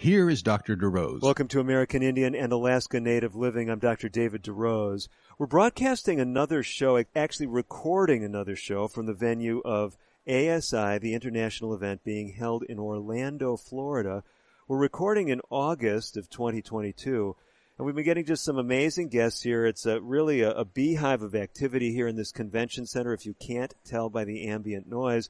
Here is Dr. DeRose. Welcome to American Indian and Alaska Native Living. I'm Dr. David DeRose. We're broadcasting another show, actually recording another show from the venue of ASI, the international event being held in Orlando, Florida. We're recording in August of 2022. And we've been getting just some amazing guests here. It's a, really a, a beehive of activity here in this convention center, if you can't tell by the ambient noise.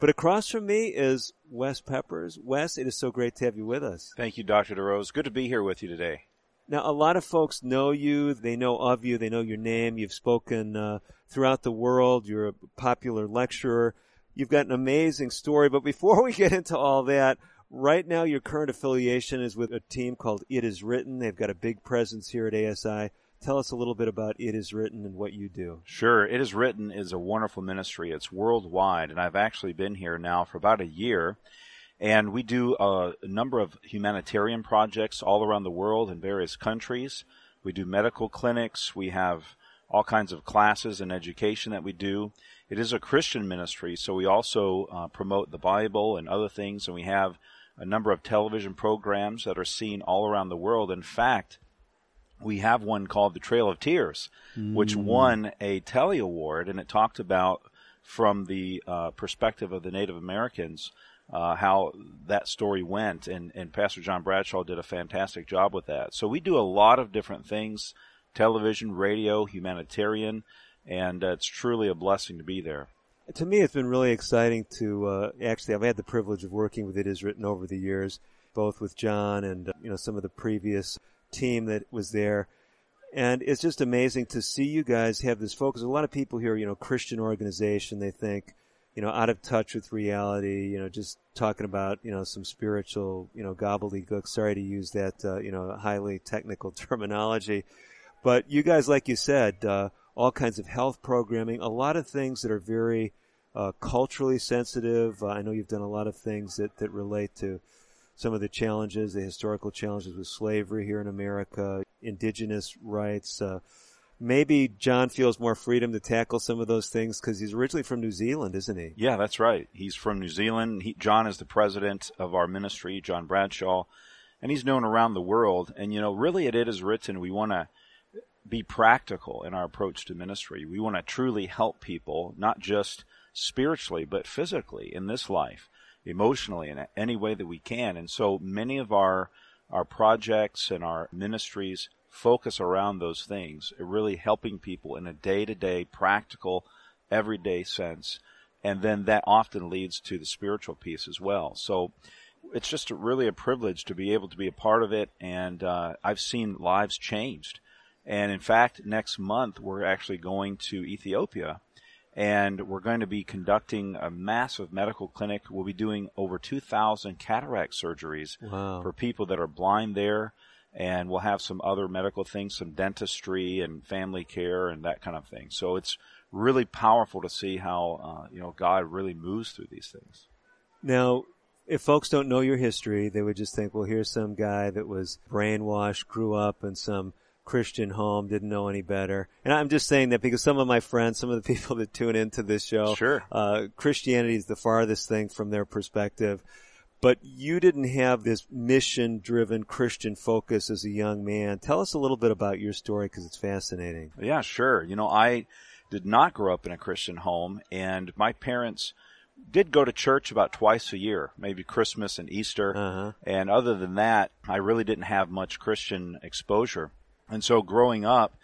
But across from me is Wes Peppers. Wes, it is so great to have you with us. Thank you, Dr. DeRose. Good to be here with you today. Now, a lot of folks know you. They know of you. They know your name. You've spoken uh, throughout the world. You're a popular lecturer. You've got an amazing story. But before we get into all that, right now your current affiliation is with a team called It Is Written. They've got a big presence here at ASI. Tell us a little bit about It Is Written and what you do. Sure. It Is Written is a wonderful ministry. It's worldwide, and I've actually been here now for about a year. And we do a, number of humanitarian projects all around the world in various countries. We do medical clinics. We have all kinds of classes and education that we do. It is a Christian ministry, so we also uh, promote the Bible and other things, and we have a number of television programs that are seen all around the world. In fact, we have one called The Trail of Tears, mm. which won a Telly Award, and it talked about from the uh, perspective of the Native Americans uh, how that story went, and, and Pastor John Bradshaw did a fantastic job with that. So we do a lot of different things: television, radio, humanitarian, and uh, it's truly a blessing to be there. To me, it's been really exciting to uh, actually. I've had the privilege of working with It Is Written over the years, both with John and uh, you know some of the previous team that was there. And it's just amazing to see you guys have this focus. A lot of people here, you know, Christian organization, they think, you know, out of touch with reality, you know, just talking about, you know, some spiritual, you know, gobbledygook. Sorry to use that, uh, you know, highly technical terminology. But you guys, like you said, uh, all kinds of health programming, a lot of things that are very uh, culturally sensitive. Uh, I know you've done a lot of things that, that relate to some of the challenges, the historical challenges with slavery here in America, indigenous rights. Uh, maybe John feels more freedom to tackle some of those things because he's originally from New Zealand, isn't he? Yeah, that's right. He's from New Zealand. He, John is the president of our ministry, John Bradshaw, and he's known around the world. And you know, really, at it is written. We want to be practical in our approach to ministry. We want to truly help people, not just spiritually, but physically in this life emotionally in any way that we can. And so many of our our projects and our ministries focus around those things, really helping people in a day-to-day, practical, everyday sense. And then that often leads to the spiritual piece as well. So it's just a, really a privilege to be able to be a part of it. And uh, I've seen lives changed. And in fact, next month we're actually going to Ethiopia and we're going to be conducting a massive medical clinic. We'll be doing over 2,000 cataract surgeries wow. for people that are blind there, and we'll have some other medical things, some dentistry and family care and that kind of thing. So it's really powerful to see how uh, you know God really moves through these things. Now, if folks don't know your history, they would just think, well, here's some guy that was brainwashed, grew up in some Christian home, didn't know any better. And I'm just saying that because some of my friends, some of the people that tune into this show, sure. uh, Christianity is the farthest thing from their perspective. But you didn't have this mission driven Christian focus as a young man. Tell us a little bit about your story because it's fascinating. Yeah, sure. You know, I did not grow up in a Christian home and my parents did go to church about twice a year, maybe Christmas and Easter. Uh-huh. And other than that, I really didn't have much Christian exposure. And so growing up,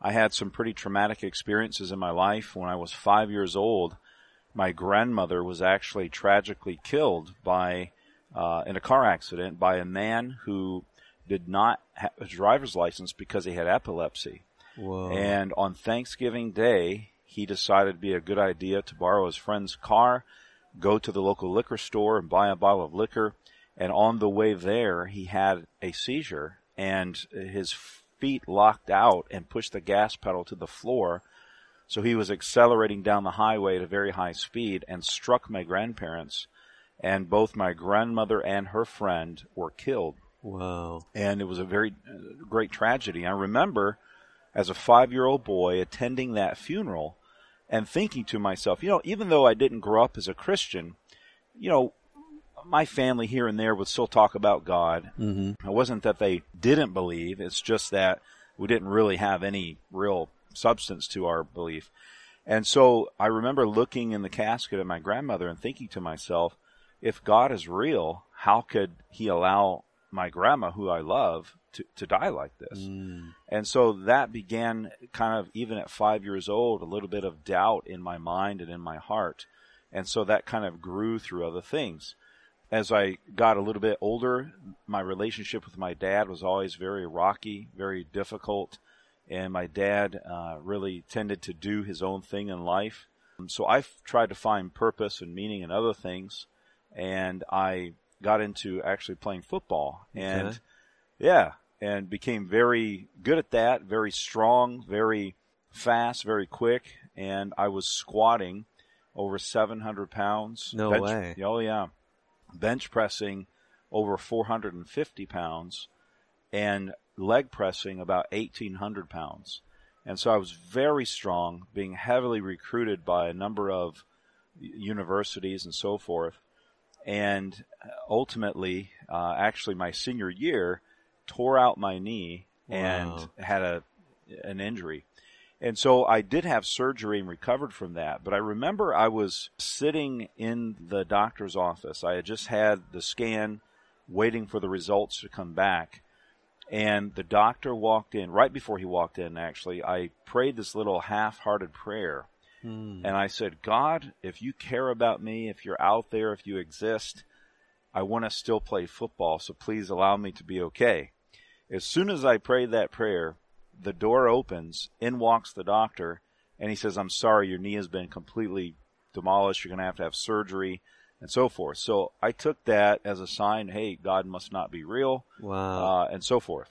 I had some pretty traumatic experiences in my life. When I was five years old, my grandmother was actually tragically killed by uh, in a car accident by a man who did not have a driver's license because he had epilepsy. Whoa. And on Thanksgiving Day, he decided it'd be a good idea to borrow his friend's car, go to the local liquor store and buy a bottle of liquor. And on the way there, he had a seizure and his feet locked out and pushed the gas pedal to the floor. So he was accelerating down the highway at a very high speed and struck my grandparents. And both my grandmother and her friend were killed. Wow. And it was a very uh, great tragedy. I remember as a five year old boy attending that funeral and thinking to myself, you know, even though I didn't grow up as a Christian, you know, my family here and there would still talk about God. Mm-hmm. It wasn't that they didn't believe, it's just that we didn't really have any real substance to our belief. And so I remember looking in the casket of my grandmother and thinking to myself, if God is real, how could he allow my grandma, who I love, to, to die like this? Mm. And so that began kind of, even at five years old, a little bit of doubt in my mind and in my heart. And so that kind of grew through other things. As I got a little bit older, my relationship with my dad was always very rocky, very difficult. And my dad uh, really tended to do his own thing in life. So I tried to find purpose and meaning in other things. And I got into actually playing football. And Okay. yeah, and became very good at that, very strong, very fast, very quick. And I was squatting over 700 pounds. No bench, way. Oh, yeah. Bench pressing over 450 pounds and leg pressing about 1,800 pounds. And so I was very strong, being heavily recruited by a number of universities and so forth. And ultimately, uh, actually, my senior year, tore out my knee and Wow. had a an injury. And so I did have surgery and recovered from that. But I remember I was sitting in the doctor's office. I had just had the scan, waiting for the results to come back. And the doctor walked in, right before he walked in, actually, I prayed this little half hearted prayer. Mm. And I said, God, if you care about me, if you're out there, if you exist, I want to still play football, so please allow me to be okay. As soon as I prayed that prayer, the door opens, in walks the doctor, and he says, I'm sorry, your knee has been completely demolished. You're going to have to have surgery and so forth. So I took that as a sign, hey, God must not be real, Wow. uh, and so forth.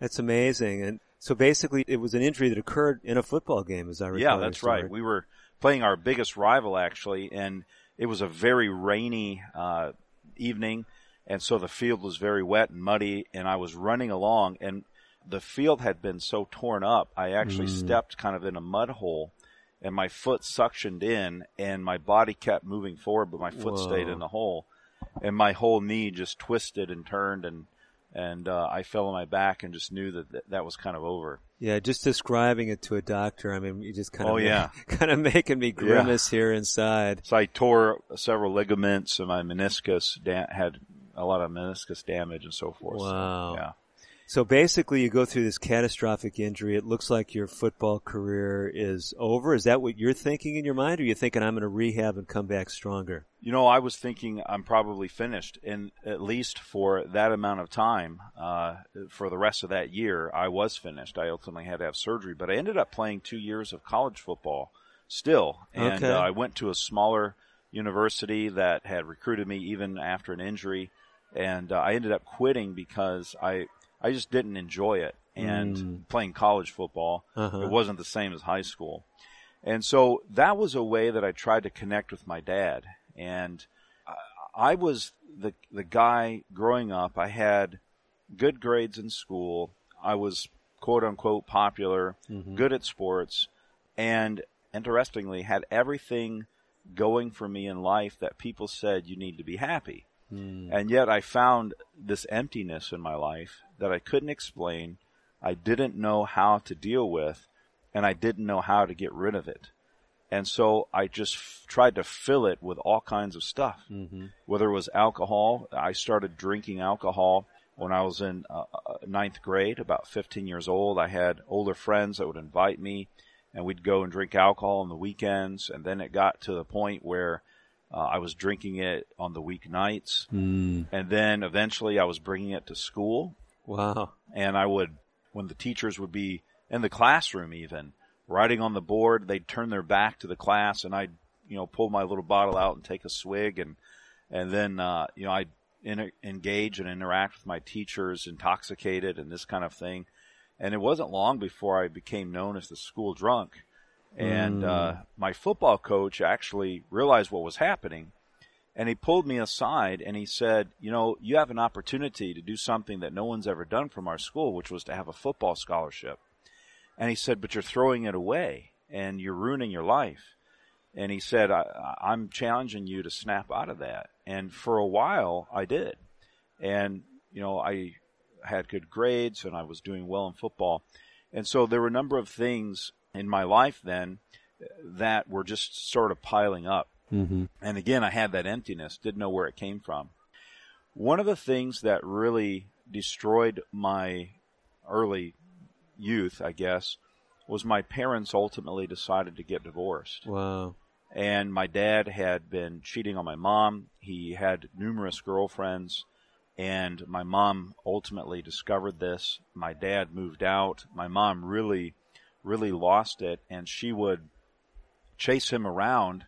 That's amazing. And so basically, it was an injury that occurred in a football game, as I recall. Yeah, that's right. We were playing our biggest rival actually, and it was a very rainy uh, evening, and so the field was very wet and muddy, and I was running along, and the field had been so torn up, I actually Mm. stepped kind of in a mud hole, and my foot suctioned in, and my body kept moving forward, but my foot stayed in the hole, and my whole knee just twisted and turned, and and uh, I fell on my back and just knew that that, that was kind of over. Yeah, just describing it to a doctor. I mean, you just kind of, Oh, yeah. kind of making me grimace here inside. So I tore several ligaments and my meniscus da- had a lot of meniscus damage and so forth. So, Wow. yeah. So basically, you go through this catastrophic injury. It looks like your football career is over. Is that what you're thinking in your mind, or are you thinking I'm going to rehab and come back stronger? You know, I was thinking I'm probably finished, and at least for that amount of time, uh, for the rest of that year, I was finished. I ultimately had to have surgery, but I ended up playing two years of college football still, and Okay. uh, I went to a smaller university that had recruited me even after an injury, and uh, I ended up quitting because I I just didn't enjoy it, and Mm. playing college football Uh-huh. it wasn't the same as high school. And so that was a way that I tried to connect with my dad. And I, was the the guy growing up. I had good grades in school. I was quote unquote popular, Mhm. good at sports, and interestingly had everything going for me in life that people said you need to be happy. Mm. And yet I found this emptiness in my life that I couldn't explain. I didn't know how to deal with, and I didn't know how to get rid of it. And so I just f- tried to fill it with all kinds of stuff. hmm Whether it was alcohol, I started drinking alcohol when I was in uh, uh, ninth grade, about 15 years old. I had older friends that would invite me, and we'd go and drink alcohol on the weekends. And then it got to the point where uh, I was drinking it on the weeknights. Mm. And then eventually I was bringing it to school Wow. and I would, when the teachers would be in the classroom even, writing on the board, they'd turn their back to the class and I'd, you know, pull my little bottle out and take a swig and, and then, uh, you know, I'd in, engage and interact with my teachers intoxicated and this kind of thing. And it wasn't long before I became known as the school drunk. And uh, my football coach actually realized what was happening. And he pulled me aside and he said, You know, you have an opportunity to do something that no one's ever done from our school, which was to have a football scholarship. And he said, But you're throwing it away and you're ruining your life. And he said, I, I'm challenging you to snap out of that. And for a while, I did. And, you know, I had good grades and I was doing well in football. And so there were a number of things in my life then that were just sort of piling up. Mm-hmm. And again, I had that emptiness, didn't know where it came from. One of the things that really destroyed my early youth, I guess, was my parents ultimately decided to get divorced. Wow. And my dad had been cheating on my mom. He had numerous girlfriends. And my mom ultimately discovered this. My dad moved out. My mom really, really lost it. And she would chase him around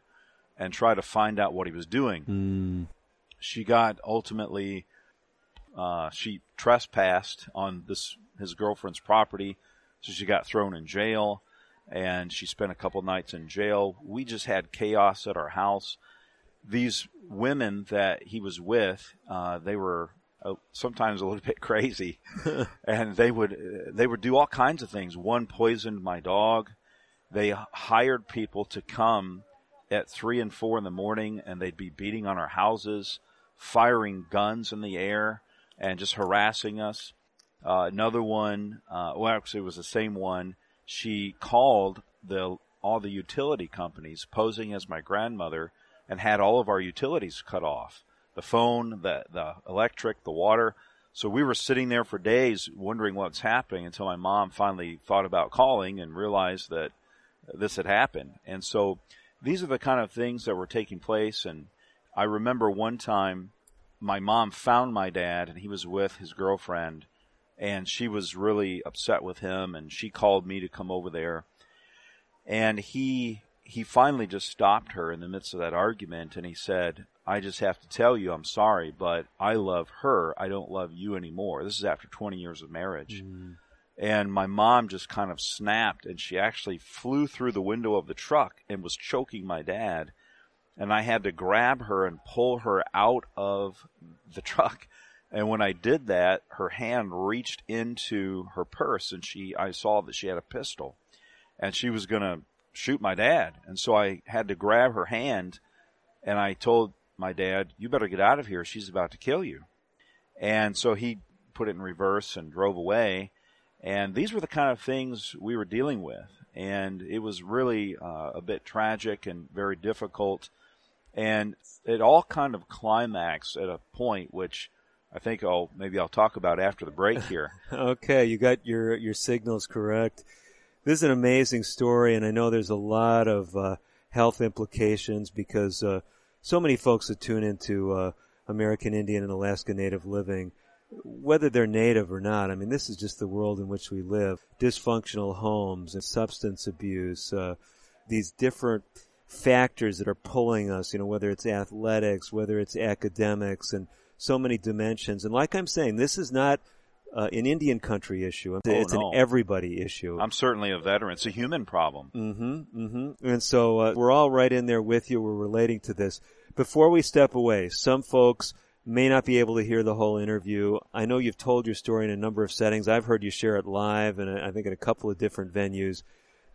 and try to find out what he was doing. Mm. She got ultimately, uh, she trespassed on this his girlfriend's property, so she got thrown in jail, and she spent a couple nights in jail. We just had chaos at our house. These women that he was with, uh, they were uh, sometimes a little bit crazy, and they would they would do all kinds of things. One poisoned my dog. They hired people to come at three and four in the morning, and they'd be beating on our houses, firing guns in the air, and just harassing us. Uh, another one, uh, well, actually, it was the same one. She called the all the utility companies, posing as my grandmother, and had all of our utilities cut off the phone, the the electric, the water. So we were sitting there for days wondering what's happening until my mom finally thought about calling and realized that this had happened. And so these are the kind of things that were taking place. And I remember one time my mom found my dad and he was with his girlfriend and she was really upset with him and she called me to come over there. And he he finally just stopped her in the midst of that argument and he said, I just have to tell you I'm sorry, but I love her. I don't love you anymore. This is after 20 years of marriage. Mm. And my mom just kind of snapped and she actually flew through the window of the truck and was choking my dad. And I had to grab her and pull her out of the truck. And when I did that, her hand reached into her purse and she, I saw that she had a pistol and she was going to shoot my dad. And so I had to grab her hand and I told my dad, you better get out of here. She's about to kill you. And so he put it in reverse and drove away. And these were the kind of things we were dealing with. And it was really uh, a bit tragic and very difficult. And it all kind of climaxed at a point which I think I'll maybe I'll talk about after the break here. okay, you got your your signals correct. This is an amazing story, and I know there's a lot of uh, health implications because uh, so many folks that tune into uh, American Indian and Alaska Native living whether they're native or not, I mean, this is just the world in which we live. Dysfunctional homes and substance abuse, uh, these different factors that are pulling us, you know, whether it's athletics, whether it's academics, and so many dimensions. And like I'm saying, this is not uh, an Indian country issue. It's, Oh, it's no. an everybody issue. I'm certainly a veteran. It's a human problem. Mm-hmm. Mm-hmm. And so uh, we're all right in there with you. We're relating to this. Before we step away, some folks may not be able to hear the whole interview. I know you've told your story in a number of settings. I've heard you share it live, and I think in a couple of different venues.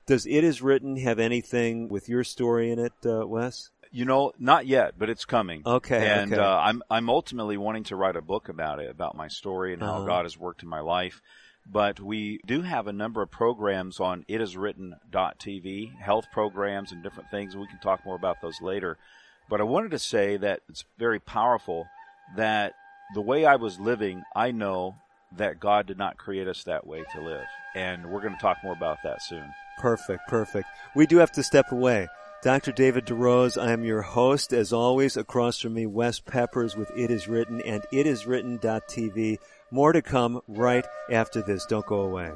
Does It Is Written have anything with your story in it, uh, Wes? You know, not yet, but it's coming. Okay, And okay. Uh, I'm I'm ultimately wanting to write a book about it, about my story and how Uh-huh. God has worked in my life. But we do have a number of programs on itiswritten.tv, health programs and different things, we can talk more about those later. But I wanted to say that it's very powerful that the way I was living, I know that God did not create us that way to live. And we're going to talk more about that soon. Perfect, perfect. We do have to step away. Dr. David DeRose, I am your host. As always, across from me, Wes Peppers with It Is Written and itiswritten.tv. More to come right after this. Don't go away.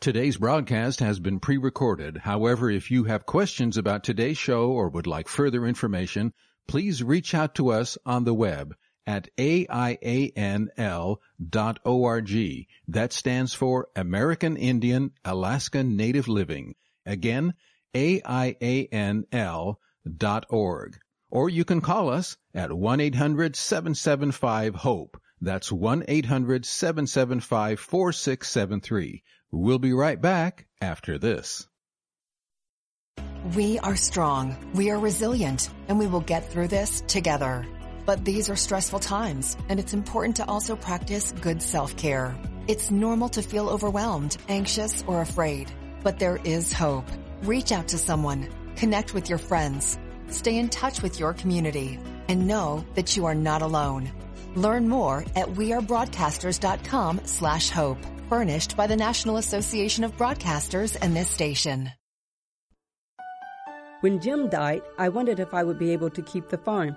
Today's broadcast has been pre-recorded. However, if you have questions about today's show or would like further information, please reach out to us on the web at aianl.org. That stands for American Indian Alaska Native Living. Again, aianl.org. Or you can call us at 1-800-775-HOPE. That's 1-800-775-4673. We'll be right back after this. We are strong, we are resilient, and we will get through this together. But these are stressful times, and it's important to also practice good self-care. It's normal to feel overwhelmed, anxious, or afraid, but there is hope. Reach out to someone, connect with your friends, stay in touch with your community, and know that you are not alone. Learn more at wearebroadcasters.com slash hope, furnished by the National Association of Broadcasters and this station. When Jim died, I wondered if I would be able to keep the farm.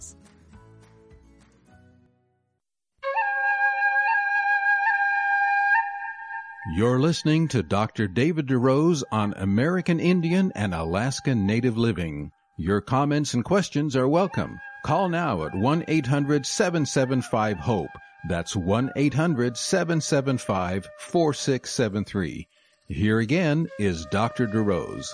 You're listening to Dr. David DeRose on American Indian and Alaska Native Living. Your comments and questions are welcome. Call now at 1-800-775-HOPE. That's 1-800-775-4673. Here again is Dr. DeRose.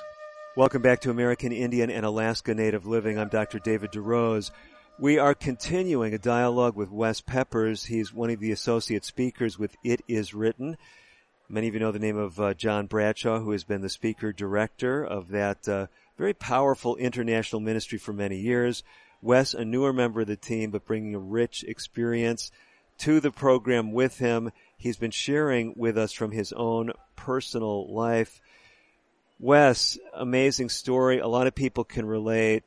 Welcome back to American Indian and Alaska Native Living. I'm Dr. David DeRose. We are continuing a dialogue with Wes Peppers. He's one of the associate speakers with It Is Written. Many of you know the name of uh, John Bradshaw, who has been the speaker director of that uh, very powerful international ministry for many years. Wes, a newer member of the team, but bringing a rich experience to the program with him. He's been sharing with us from his own personal life. Wes, amazing story. A lot of people can relate.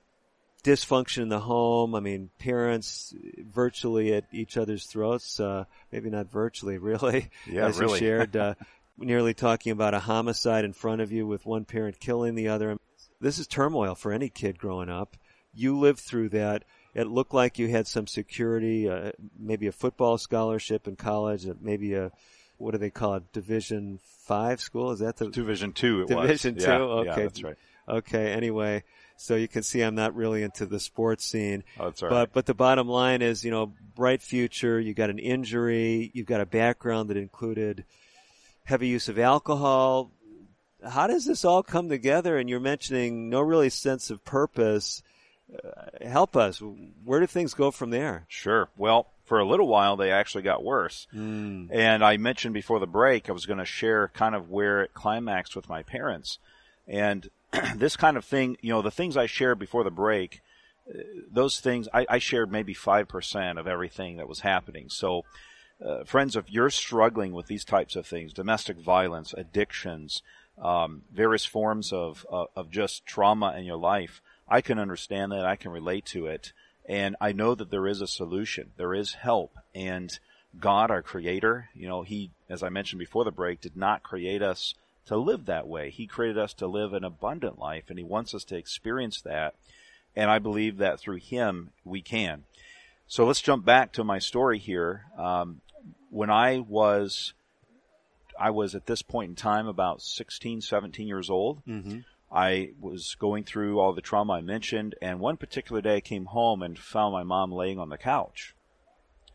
Dysfunction in the home. I mean, parents virtually at each other's throats. Uh, maybe not virtually, really. Yeah, as really. you shared, uh, nearly talking about a homicide in front of you with one parent killing the other. This is turmoil for any kid growing up. You lived through that. It looked like you had some security, uh, maybe a football scholarship in college, uh, maybe a what do they call it? Division five school? Is that the Division two it Division was. two? Yeah, okay. Yeah, that's right. Okay. Anyway, so you can see I'm not really into the sports scene. Oh, that's but but the bottom line is, you know, bright future. You got an injury. You've got a background that included heavy use of alcohol. How does this all come together? And you're mentioning no really sense of purpose. Uh, help us. Where do things go from there? Sure. Well, for a little while, they actually got worse. Mm. And I mentioned before the break, I was going to share kind of where it climaxed with my parents. And this kind of thing, you know, the things I shared before the break, uh, those things, I, I shared maybe 5% of everything that was happening. So, uh, friends, if you're struggling with these types of things, domestic violence, addictions, um, various forms of, of, of just trauma in your life, I can understand that. I can relate to it. And I know that there is a solution. There is help. And God, our creator, you know, he, as I mentioned before the break, did not create us to live that way. He created us to live an abundant life and he wants us to experience that. And I believe that through him we can. So let's jump back to my story here. Um, when I was, I was at this point in time about 16, 17 years old. Mm-hmm. I was going through all the trauma I mentioned, and one particular day I came home and found my mom laying on the couch.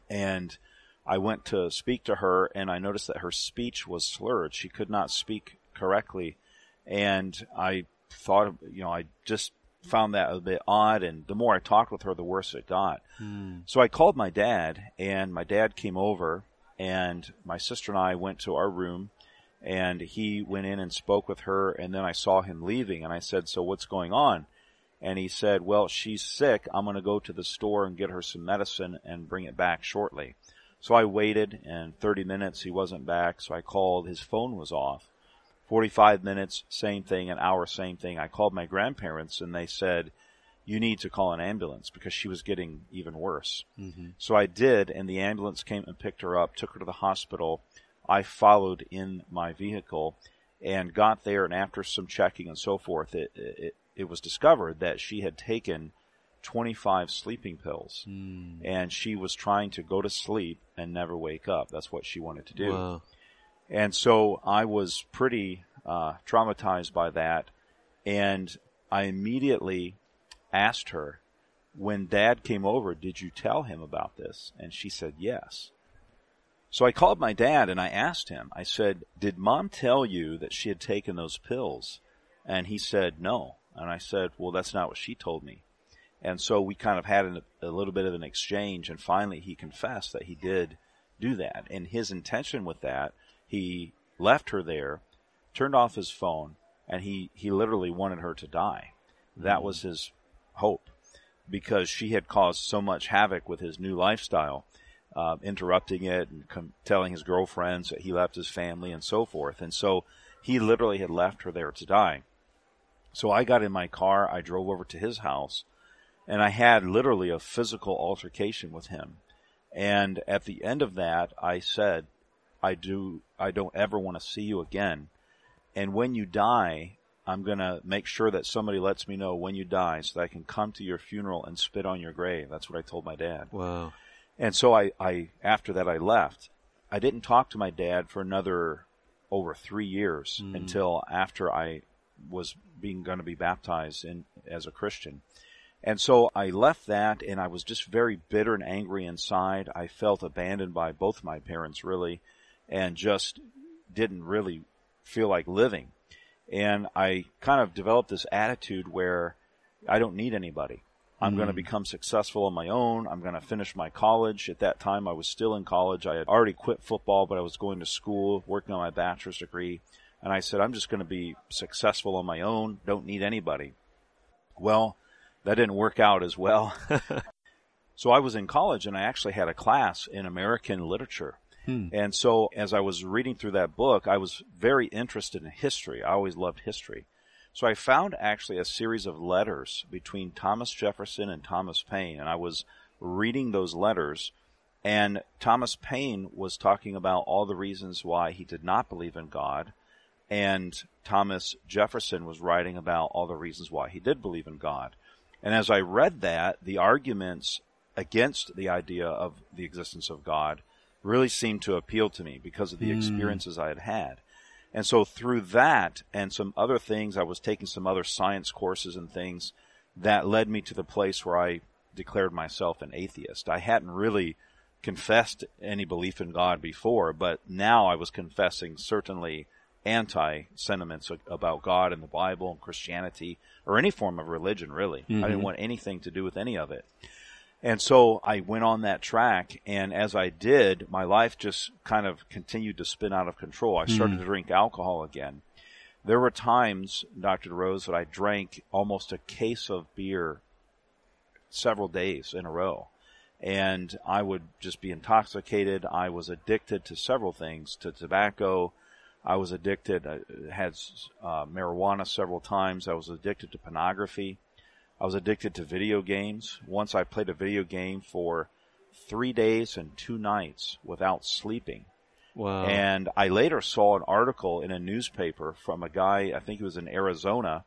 And I went to speak to her, and I noticed that her speech was slurred. She could not speak correctly. And I thought, you know, I just found that a bit odd, and the more I talked with her, the worse it got. Hmm. So I called my dad, and my dad came over, and my sister and I went to our room, and he went in and spoke with her, and then I saw him leaving, and I said, "So what's going on?" And he said, "Well, she's sick. I'm going to go to the store and get her some medicine and bring it back shortly." So I waited, and 30 minutes he wasn't back, so I called. His phone was off. 45 minutes, same thing, an hour, same thing. I called my grandparents and they said, you need to call an ambulance because she was getting even worse. Mm-hmm. So I did, and the ambulance came and picked her up, took her to the hospital. I followed in my vehicle and got there, and after some checking and so forth, it, it, it was discovered that she had taken 25 sleeping pills, Mm. and she was trying to go to sleep and never wake up. That's what she wanted to do. Wow. And so I was pretty uh, traumatized by that. And I immediately asked her, when dad came over, did you tell him about this? And she said, yes. So I called my dad and I asked him, I said, did mom tell you that she had taken those pills? And he said, no. And I said, well, that's not what she told me. And so we kind of had an, a little bit of an exchange and finally he confessed that he did do that. And his intention with that he left her there, turned off his phone, and he, he literally wanted her to die. That was his hope because she had caused so much havoc with his new lifestyle, uh, interrupting it and com- telling his girlfriends that he left his family and so forth. And so he literally had left her there to die. So I got in my car, I drove over to his house, and I had literally a physical altercation with him. And at the end of that, I said, I do, I don't ever want to see you again. And when you die, I'm going to make sure that somebody lets me know when you die so that I can come to your funeral and spit on your grave. That's what I told my dad. Wow. And so I, I, after that I left. I didn't talk to my dad for another over three years Mm. until after I was being going to be baptized in, as a Christian. And so I left that and I was just very bitter and angry inside. I felt abandoned by both my parents really and just didn't really feel like living. And I kind of developed this attitude where I don't need anybody. I'm going to mm-hmm. become successful on my own. I'm going to finish my college. At that time, I was still in college. I had already quit football, but I was going to school, working on my bachelor's degree. And I said, I'm just going to be successful on my own. Don't need anybody. Well, that didn't work out as well. so I was in college and I actually had a class in American literature. Hmm. And so as I was reading through that book, I was very interested in history. I always loved history. So I found actually a series of letters between Thomas Jefferson and Thomas Paine, and I was reading those letters, and Thomas Paine was talking about all the reasons why he did not believe in God, and Thomas Jefferson was writing about all the reasons why he did believe in God. And as I read that, the arguments against the idea of the existence of God really seemed to appeal to me because of the hmm. experiences I had had. And so through that and some other things, I was taking some other science courses and things that led me to the place where I declared myself an atheist. I hadn't really confessed any belief in God before, but now I was confessing certainly anti sentiments about God and the Bible and Christianity or any form of religion really. I didn't mm-hmm. want anything to do with any of it. And so I went on that track, and as I did, my life just kind of continued to spin out of control. I started mm. to drink alcohol again. There were times, Dr. DeRose, that I drank almost a case of beer several days in a row. And I would just be intoxicated. I was addicted to several things, to tobacco. I was addicted, I had uh, marijuana several times. I was addicted to pornography. I was addicted to video games. Once I played a video game for three days and two nights without sleeping. Wow. And I later saw an article in a newspaper from a guy, I think he was in Arizona,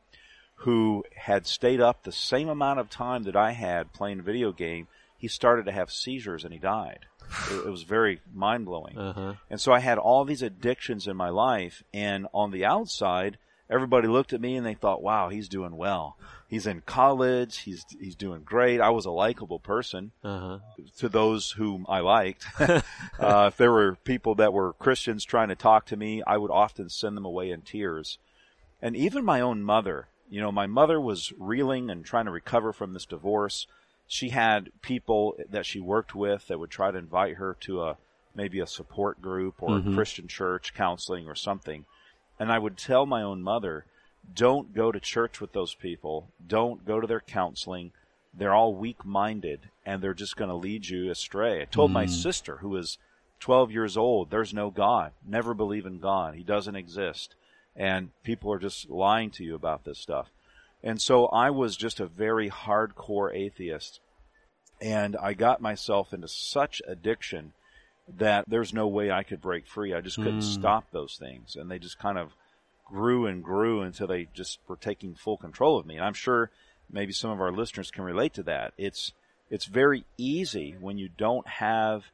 who had stayed up the same amount of time that I had playing a video game. He started to have seizures and he died. It, it was very mind blowing. Uh-huh. And so I had all these addictions in my life, and on the outside, everybody looked at me and they thought, "Wow, he's doing well. He's in college. He's he's doing great." I was a likable person Uh-huh. to those whom I liked. uh, if there were people that were Christians trying to talk to me, I would often send them away in tears. And even my own mother, you know, my mother was reeling and trying to recover from this divorce. She had people that she worked with that would try to invite her to a maybe a support group or a mm-hmm. Christian church counseling or something. And I would tell my own mother, don't go to church with those people. Don't go to their counseling. They're all weak minded and they're just going to lead you astray. I told my mm. sister, who was 12 years old, there's no God. Never believe in God. He doesn't exist. And people are just lying to you about this stuff. And so I was just a very hardcore atheist. And I got myself into such addiction that there's no way I could break free. I just couldn't hmm. stop those things. And they just kind of grew and grew until they just were taking full control of me. And I'm sure maybe some of our listeners can relate to that. It's, it's very easy when you don't have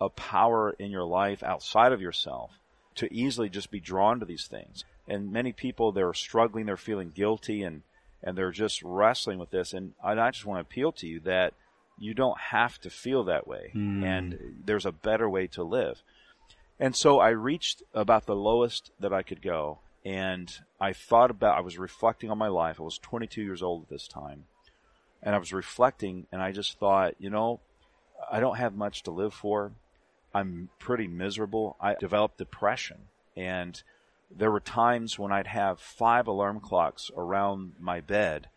a power in your life outside of yourself to easily just be drawn to these things. And many people, they're struggling, they're feeling guilty and, and they're just wrestling with this. And I I just want to appeal to you that you don't have to feel that way. Mm. And there's a better way to live. And so I reached about the lowest that I could go. And I thought about, I was reflecting on my life. I was 22 years old at this time. And I was reflecting and I just thought, you know, I don't have much to live for. I'm pretty miserable. I developed depression. And there were times when I'd have five alarm clocks around my bed.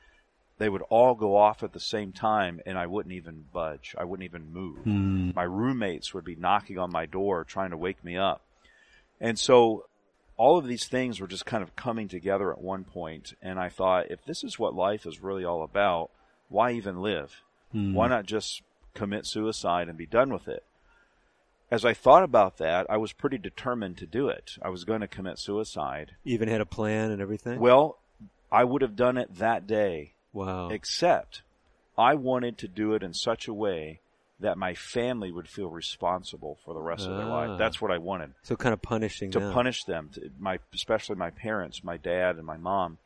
They would all go off at the same time and I wouldn't even budge. I wouldn't even move. Hmm. My roommates would be knocking on my door trying to wake me up. And so all of these things were just kind of coming together at one point and I thought if this is what life is really all about, why even live? Hmm. Why not just commit suicide and be done with it? As I thought about that, I was pretty determined to do it. I was going to commit suicide. Even had a plan and everything. Well, I would have done it that day, wow. except I wanted to do it in such a way that my family would feel responsible for the rest of their Ah. life. That's what I wanted so kind of punishing to them. punish them, to my especially my parents, my dad and my mom.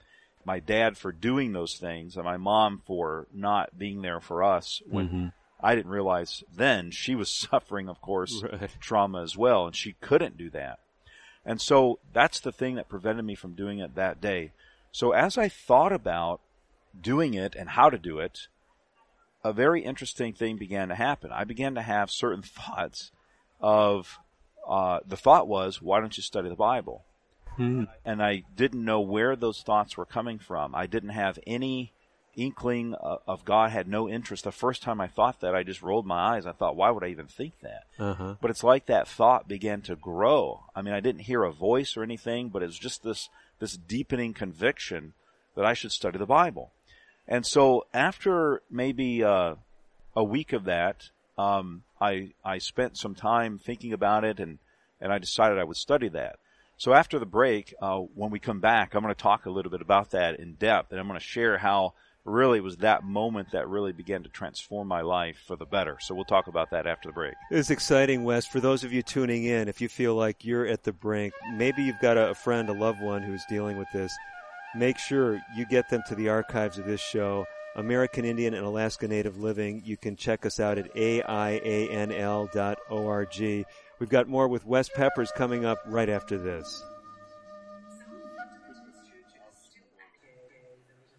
My dad for doing those things, and my mom for not being there for us when Mm-hmm. I didn't realize then she was suffering, of course, Right. trauma as well, and she couldn't do that. And so that's the thing that prevented me from doing it that day. So as I thought about doing it and how to do it, a very interesting thing began to happen. I began to have certain thoughts of uh, the thought was, why don't you study the Bible? And I didn't know where those thoughts were coming from. I didn't have any inkling of God, had no interest. The first time I thought that, I just rolled my eyes. I thought, why would I even think that? Uh-huh. But it's like that thought began to grow. I mean, I didn't hear a voice or anything, but it was just this, this deepening conviction that I should study the Bible. And so after maybe, uh, a week of that, um, I, I spent some time thinking about it and, and I decided I would study that. So after the break, uh, when we come back, I'm going to talk a little bit about that in depth and I'm going to share how really was that moment that really began to transform my life for the better. So we'll talk about that after the break. It's exciting, Wes. For those of you tuning in, if you feel like you're at the brink, maybe you've got a, friend, a loved one who's dealing with this, make sure you get them to the archives of this show. American Indian and Alaska Native Living. You can check us out at aianl.org. We've got more with Wes Peppers coming up right after this.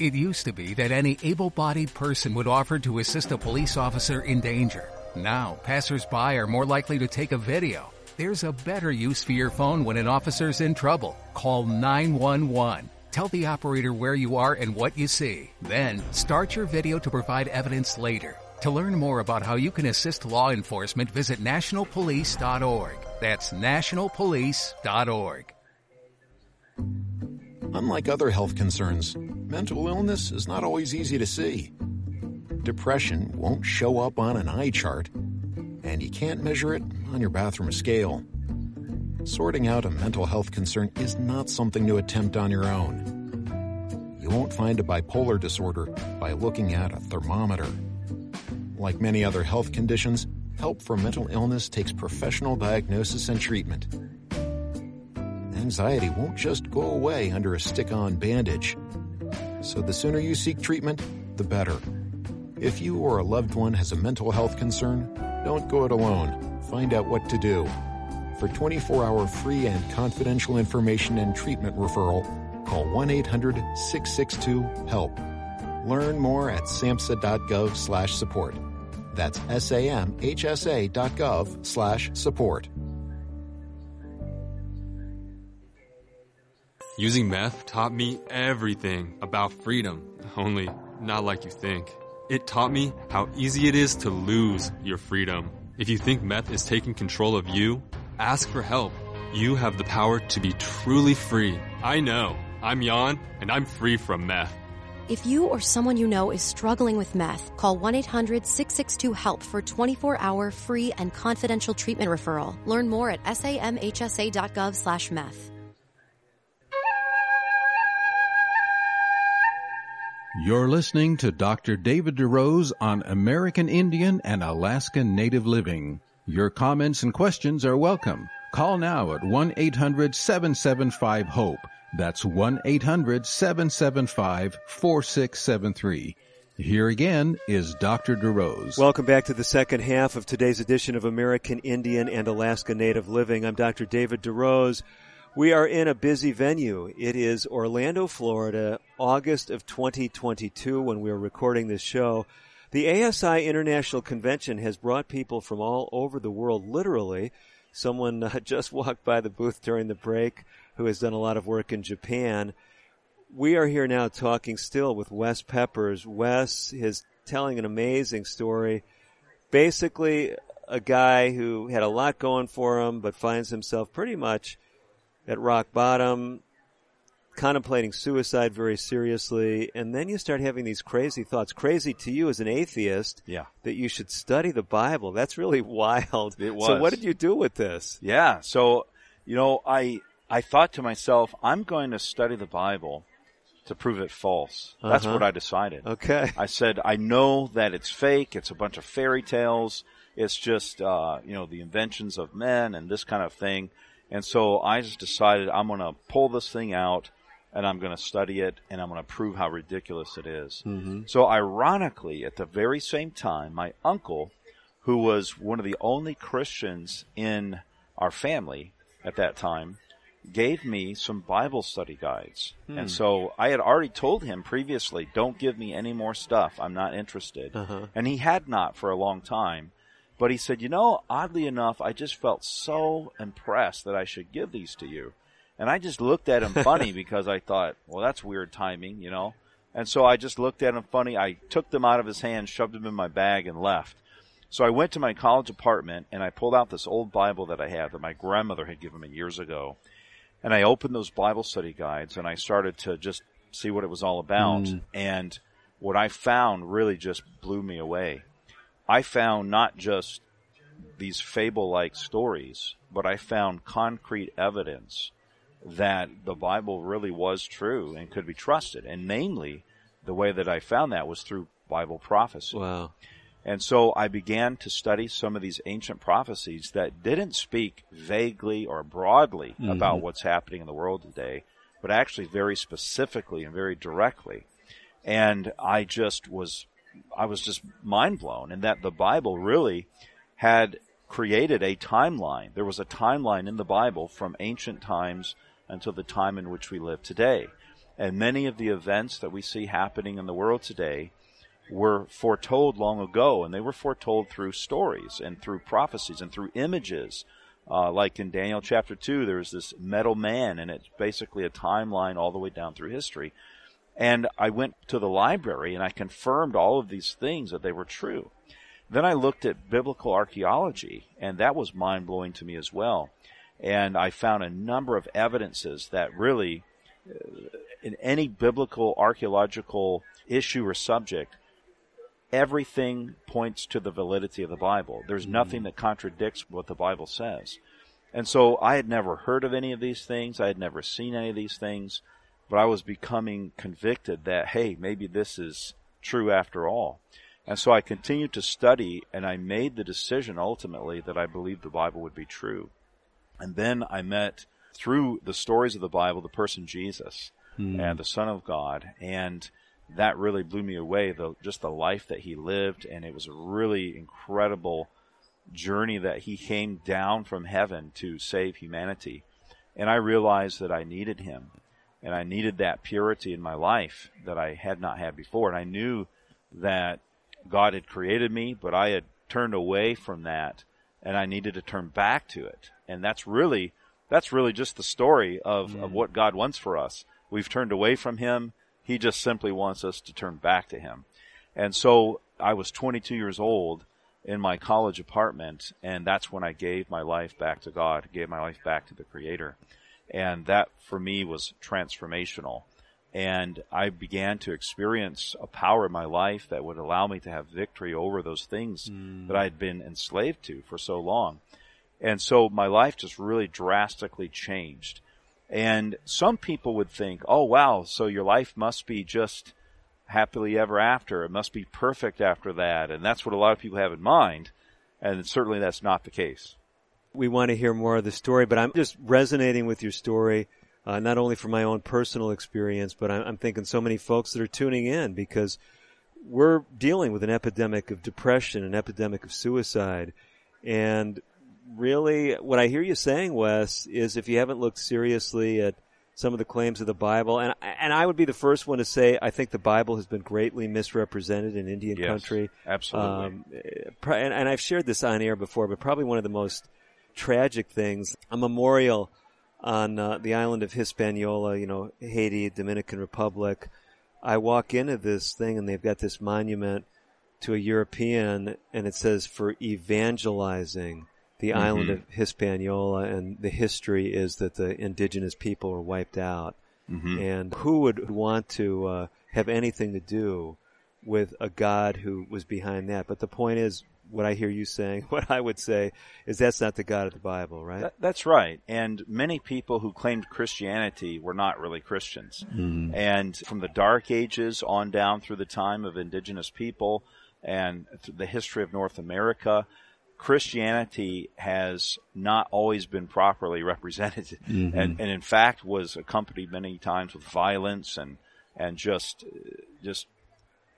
It used to be that any able-bodied person would offer to assist a police officer in danger. Now, passersby are more likely to take a video. There's a better use for your phone when an officer's in trouble. Call 911. Tell the operator where you are and what you see. Then, start your video to provide evidence later. To learn more about how you can assist law enforcement, visit nationalpolice.org. That's nationalpolice.org. Unlike other health concerns, mental illness is not always easy to see. Depression won't show up on an eye chart, and you can't measure it on your bathroom scale. Sorting out a mental health concern is not something to attempt on your own. You won't find a bipolar disorder by looking at a thermometer. Like many other health conditions, help for mental illness takes professional diagnosis and treatment. Anxiety won't just go away under a stick on bandage. So the sooner you seek treatment, the better. If you or a loved one has a mental health concern, don't go it alone. Find out what to do. For 24 hour free and confidential information and treatment referral, call 1 800 662 HELP. Learn more at samhsa.gov slash support. That's samhsa.gov slash support. Using meth taught me everything about freedom, only not like you think. It taught me how easy it is to lose your freedom. If you think meth is taking control of you, ask for help. You have the power to be truly free. I know. I'm Jan, and I'm free from meth. If you or someone you know is struggling with meth, call 1 800 662 HELP for 24 hour free and confidential treatment referral. Learn more at samhsa.gov slash meth. You're listening to Dr. David DeRose on American Indian and Alaska Native Living. Your comments and questions are welcome. Call now at 1-800-775-HOPE. That's 1-800-775-4673. Here again is Dr. DeRose. Welcome back to the second half of today's edition of American Indian and Alaska Native Living. I'm Dr. David DeRose. We are in a busy venue. It is Orlando, Florida, August of 2022 when we are recording this show. The ASI International Convention has brought people from all over the world, literally. Someone uh, just walked by the booth during the break who has done a lot of work in Japan. We are here now talking still with Wes Peppers. Wes is telling an amazing story. Basically, a guy who had a lot going for him, but finds himself pretty much at rock bottom, contemplating suicide very seriously, and then you start having these crazy thoughts. Crazy to you as an atheist, Yeah. that you should study the Bible. That's really wild. It was. So what did you do with this? Yeah. So, you know, I I thought to myself, I'm going to study the Bible to prove it false. That's Uh-huh. what I decided. Okay. I said, I know that it's fake. It's a bunch of fairy tales. It's just, uh, you know, the inventions of men and this kind of thing. And so I just decided I'm going to pull this thing out and I'm going to study it and I'm going to prove how ridiculous it is. Mhm. So ironically, at the very same time, my uncle, who was one of the only Christians in our family at that time, gave me some Bible study guides. Hmm. And so I had already told him previously, don't give me any more stuff. I'm not interested. Uh-huh. And he had not for a long time. But he said, you know, oddly enough, I just felt so impressed that I should give these to you. And I just looked at him funny because I thought, well, that's weird timing, you know? And so I just looked at him funny. I took them out of his hand, shoved them in my bag, and left. So I went to my college apartment and I pulled out this old Bible that I had that my grandmother had given me years ago. And I opened those Bible study guides and I started to just see what it was all about. Mm. And what I found really just blew me away. I found not just these fable like stories, but I found concrete evidence that the Bible really was true and could be trusted. And mainly, the way that I found that was through Bible prophecy. Wow. And so I began to study some of these ancient prophecies that didn't speak vaguely or broadly Mhm. about what's happening in the world today, but actually very specifically and very directly. And I just was, I was just mind blown and that the Bible really had created a timeline. There was a timeline in the Bible from ancient times until the time in which we live today. And many of the events that we see happening in the world today were foretold long ago, and they were foretold through stories and through prophecies and through images. Uh, like in Daniel chapter 2, there's this metal man, and it's basically a timeline all the way down through history. And I went to the library and I confirmed all of these things that they were true. Then I looked at biblical archaeology, and that was mind blowing to me as well. And I found a number of evidences that really in any biblical archaeological issue or subject, everything points to the validity of the Bible. There's Mm-hmm. nothing that contradicts what the Bible says. And so I had never heard of any of these things. I had never seen any of these things, but I was becoming convicted that, hey, maybe this is true after all. And so I continued to study and I made the decision ultimately that I believed the Bible would be true. And then I met through the stories of the Bible the person Jesus Hmm. and the Son of God. And that really blew me away, the, just the life that he lived. And it was a really incredible journey that he came down from heaven to save humanity. And I realized that I needed him and I needed that purity in my life that I had not had before. And I knew that God had created me, but I had turned away from that and I needed to turn back to it. And that's really, that's really just the story of, of mm. what God wants for us. We've turned away from Him. He just simply wants us to turn back to Him. And so I was 22 years old in my college apartment, and that's when I gave my life back to God, gave my life back to the Creator. And that for me was transformational. And I began to experience a power in my life that would allow me to have victory over those things mm. that I had been enslaved to for so long. And so my life just really drastically changed. And some people would think, oh wow, so your life must be just happily ever after. It must be perfect after that. And that's what a lot of people have in mind. And certainly that's not the case. We want to hear more of the story, but I'm just resonating with your story, uh, not only from my own personal experience, but I'm, I'm thinking so many folks that are tuning in because we're dealing with an epidemic of depression, an epidemic of suicide. And really, what I hear you saying, Wes, is if you haven't looked seriously at some of the claims of the Bible, and and I would be the first one to say I think the Bible has been greatly misrepresented in Indian Yes, country. absolutely. Um, eh, and, and I've shared this on air before, but probably one of the most tragic things, a memorial on uh, the island of Hispaniola, you know, Haiti, Dominican Republic. I walk into this thing and they've got this monument to a European and it says for evangelizing the island Mhm. of Hispaniola and the history is that the indigenous people were wiped out. Mhm. And who would want to uh, have anything to do with a God who was behind that? But the point is, what I hear you saying, what I would say, is that's not the God of the Bible, right? That, that's right. And many people who claimed Christianity were not really Christians. Mhm. And from the Dark Ages on down through the time of indigenous people and the history of North America, Christianity has not always been properly represented, Mhm. and, and in fact was accompanied many times with violence and and just just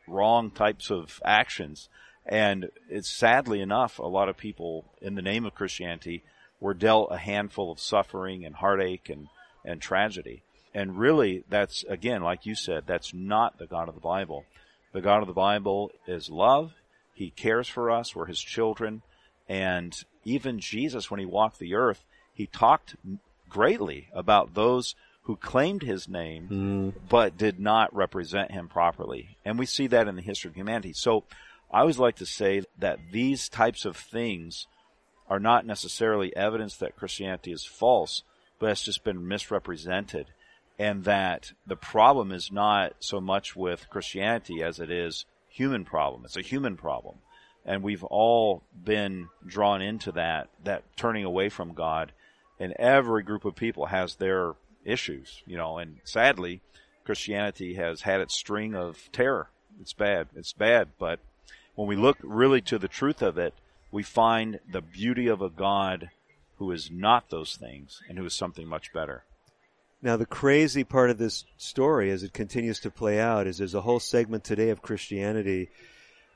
wrong types of actions. And it's sadly enough, a lot of people in the name of Christianity were dealt a handful of suffering and heartache and, and tragedy. And really, that's, again, like you said, that's not the God of the Bible. The God of the Bible is love. He cares for us. We're His children. And even Jesus, when He walked the earth, He talked greatly about those who claimed His name, mm. but did not represent Him properly. And we see that in the history of humanity. So I always like to say that these types of things are not necessarily evidence that Christianity is false, but it's just been misrepresented. And that the problem is not so much with Christianity as it is human problem. It's a human problem. And we've all been drawn into that, that turning away from God. And every group of people has their issues, you know, and sadly, Christianity has had its string of terror. It's bad. It's bad. But when we look really to the truth of it, we find the beauty of a God who is not those things and who is something much better. Now, the crazy part of this story, as it continues to play out, is there's a whole segment today of Christianity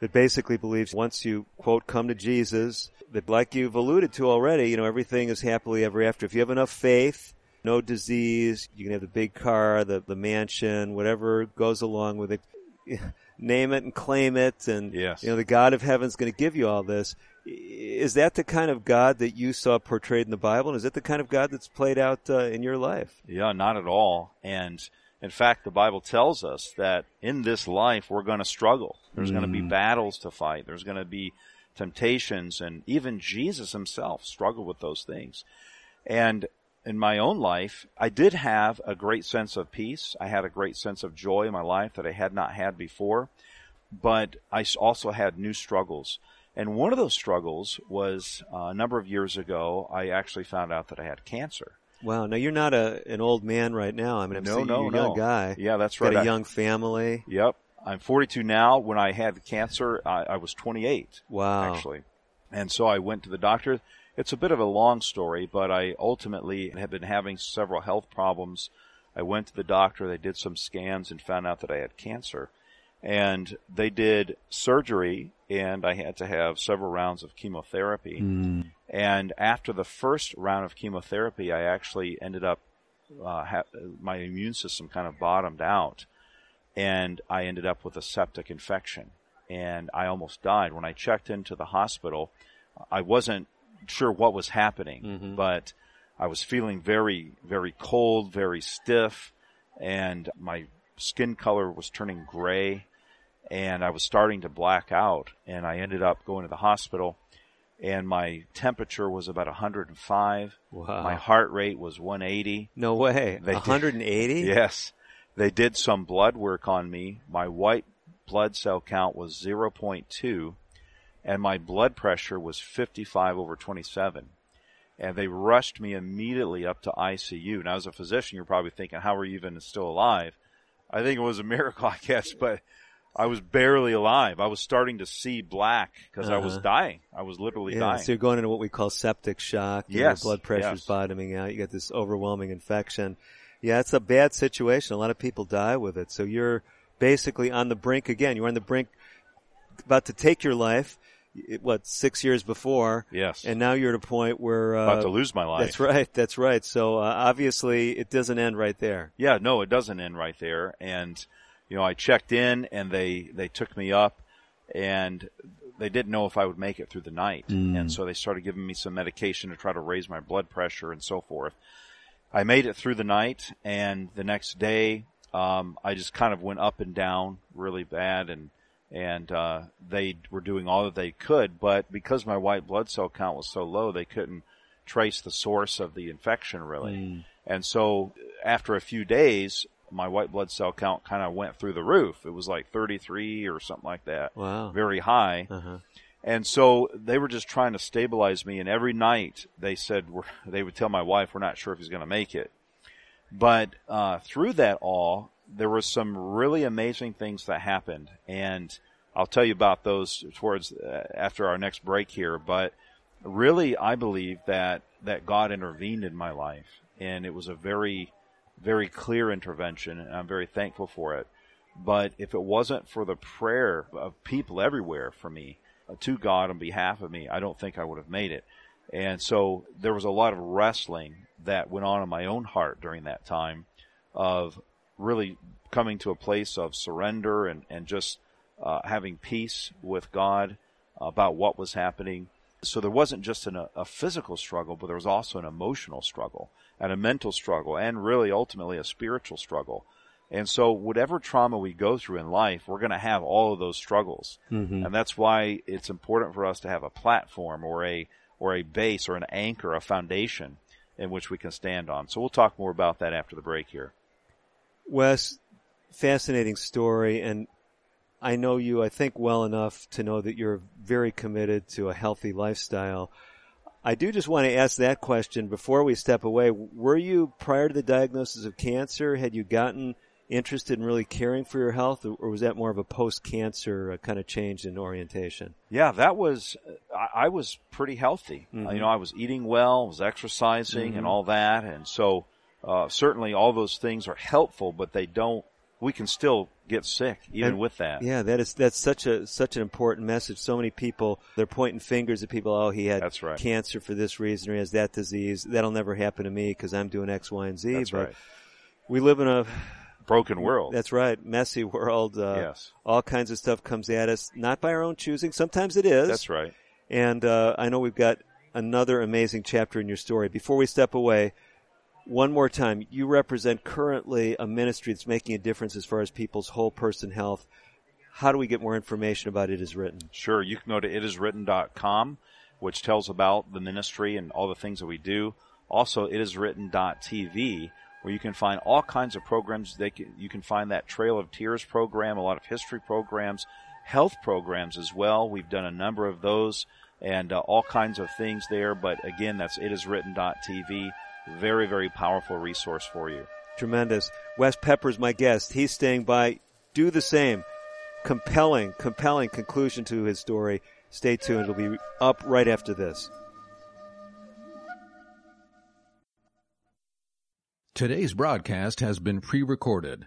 that basically believes once you, quote, come to Jesus, that like you've alluded to already, you know, everything is happily ever after. If you have enough faith, no disease, you can have the big car, the, the mansion, whatever goes along with it. Name it and claim it, and Yes. you know the God of Heaven's going to give you all this. Is that the kind of God that you saw portrayed in the Bible, and is that the kind of God that's played out uh, in your life? Yeah, not at all. And in fact, the Bible tells us that in this life we're going to struggle. There's going to be Mm. battles to fight. There's going to be temptations and even Jesus himself struggled with those things. And in my own life, I did have a great sense of peace. I had a great sense of joy in my life that I had not had before, but I also had new struggles. And one of those struggles was uh, a number of years ago, I actually found out that I had cancer. Wow. Now you're not a an old man right now. I mean, I'm no, no, you're a no. young guy. Yeah, that's Got right. a I- young family. Yep. I'm 42 now. When I had cancer, I, I was 28. Wow. Actually. And so I went to the doctor. It's a bit of a long story, but I ultimately have been having several health problems. I went to the doctor. They did some scans and found out that I had cancer. And they did surgery and I had to have several rounds of chemotherapy. Mm. And after the first round of chemotherapy, I actually ended up, uh, ha- my immune system kind of bottomed out and I ended up with a septic infection and I almost died. When I checked into the hospital, I wasn't sure what was happening, but I was feeling very, very cold, very stiff, and my skin color was turning gray and I was starting to black out and I ended up going to the hospital and my temperature was about 105. Wow. My heart rate was 180. No way. They did- 180? Yes. They did some blood work on me. My white blood cell count was 0.2 and my blood pressure was 55 over 27. And they rushed me immediately up to ICU. Now as a physician, you're probably thinking, how are you even still alive? I think it was a miracle, I guess, but I was barely alive. I was starting to see black because I was Uh-huh. dying. I was literally Yeah, dying. so you're going into what we call septic shock. Yes, Your blood pressure's yes. bottoming out. You got this overwhelming infection. Yeah, it's a bad situation. A lot of people die with it. So you're basically on the brink again. You're on the brink about to take your life. It- What, six years before? Yes. And now you're at a point where, uh, About to lose my life. That's right. That's right. So, uh, obviously it doesn't end right there. Yeah, no, it doesn't end right there. And, you know, I checked in and they, they took me up and they didn't know if I would make it through the night. Mm. And so they started giving me some medication to try to raise my blood pressure and so forth. I made it through the night and the next day, um, I just kind of went up and down really bad and, and, uh, they were doing all that they could, but because my white blood cell count was so low, they couldn't trace the source of the infection really. And so after a few days, my white blood cell count kind of went through the roof. It was like 33 or something like that. Wow. Very high. Uh-huh. And so they were just trying to stabilize me. And every night they said, we're, they would tell my wife, we're not sure if he's going to make it. But, uh, through that all, there were some really amazing things that happened. And I'll tell you about those towards, uh, after our next break here. But really, I believe that, that God intervened in my life. And it was a very, very clear intervention. And I'm very thankful for it. But if it wasn't for the prayer of people everywhere for me, uh, to God on behalf of me, I don't think I would have made it. And so there was a lot of wrestling that went on in my own heart during that time of really coming to a place of surrender and, and just uh, having peace with God about what was happening. So there wasn't just an, a physical struggle, but there was also an emotional struggle and a mental struggle and really ultimately a spiritual struggle. And so whatever trauma we go through in life, we're going to have all of those struggles. Mhm. And that's why it's important for us to have a platform or a, or a base or an anchor, a foundation in which we can stand on. So we'll talk more about that after the break here. Wes, fascinating story, and I know you, I think, well enough to know that you're very committed to a healthy lifestyle. I do just want to ask that question before we step away. Were you, prior to the diagnosis of cancer, had you gotten interested in really caring for your health, or was that more of a post-cancer uh, kind of change in orientation? Yeah, that was, I, I was pretty healthy. Mhm. you know, I was eating well, was exercising Mhm. and all that. And so, uh, certainly all those things are helpful, but they don't, we can still get sick even And- with that. Yeah, that is that's such a such an important message. So many people they're pointing fingers at people. Oh, he had That's right. cancer for this reason, or he has that disease. That'll never happen to me because I'm doing X, Y, and Z. That's but right. we live in a Broken world. That's right, messy world. Uh, Yes. all kinds of stuff comes at us, not by our own choosing. Sometimes it is. That's right. And uh, I know we've got another amazing chapter in your story. Before we step away, one more time, you represent currently a ministry that's making a difference as far as people's whole person health. How do we get more information about it is written? Sure. You can go to itiswritten.com, which tells about the ministry and all the things that we do. Also, itiswritten.tv where you can find all kinds of programs. They can, you can find that Trail of Tears program, a lot of history programs, health programs as well. We've done a number of those and uh, all kinds of things there. But again, that's itiswritten.tv. Very, very powerful resource for you. Tremendous. Wes Pepper's my guest. He's staying by. Do the same. Compelling, compelling conclusion to his story. Stay tuned. It'll be up right after this. Today's broadcast has been pre-recorded.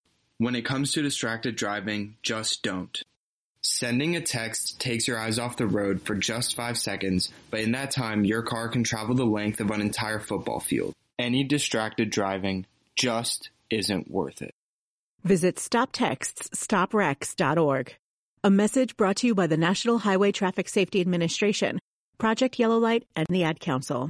When it comes to distracted driving, just don't. Sending a text takes your eyes off the road for just five seconds, but in that time, your car can travel the length of an entire football field. Any distracted driving just isn't worth it. Visit StopTextsStopWrecks.org. A message brought to you by the National Highway Traffic Safety Administration, Project Yellow Light, and the Ad Council.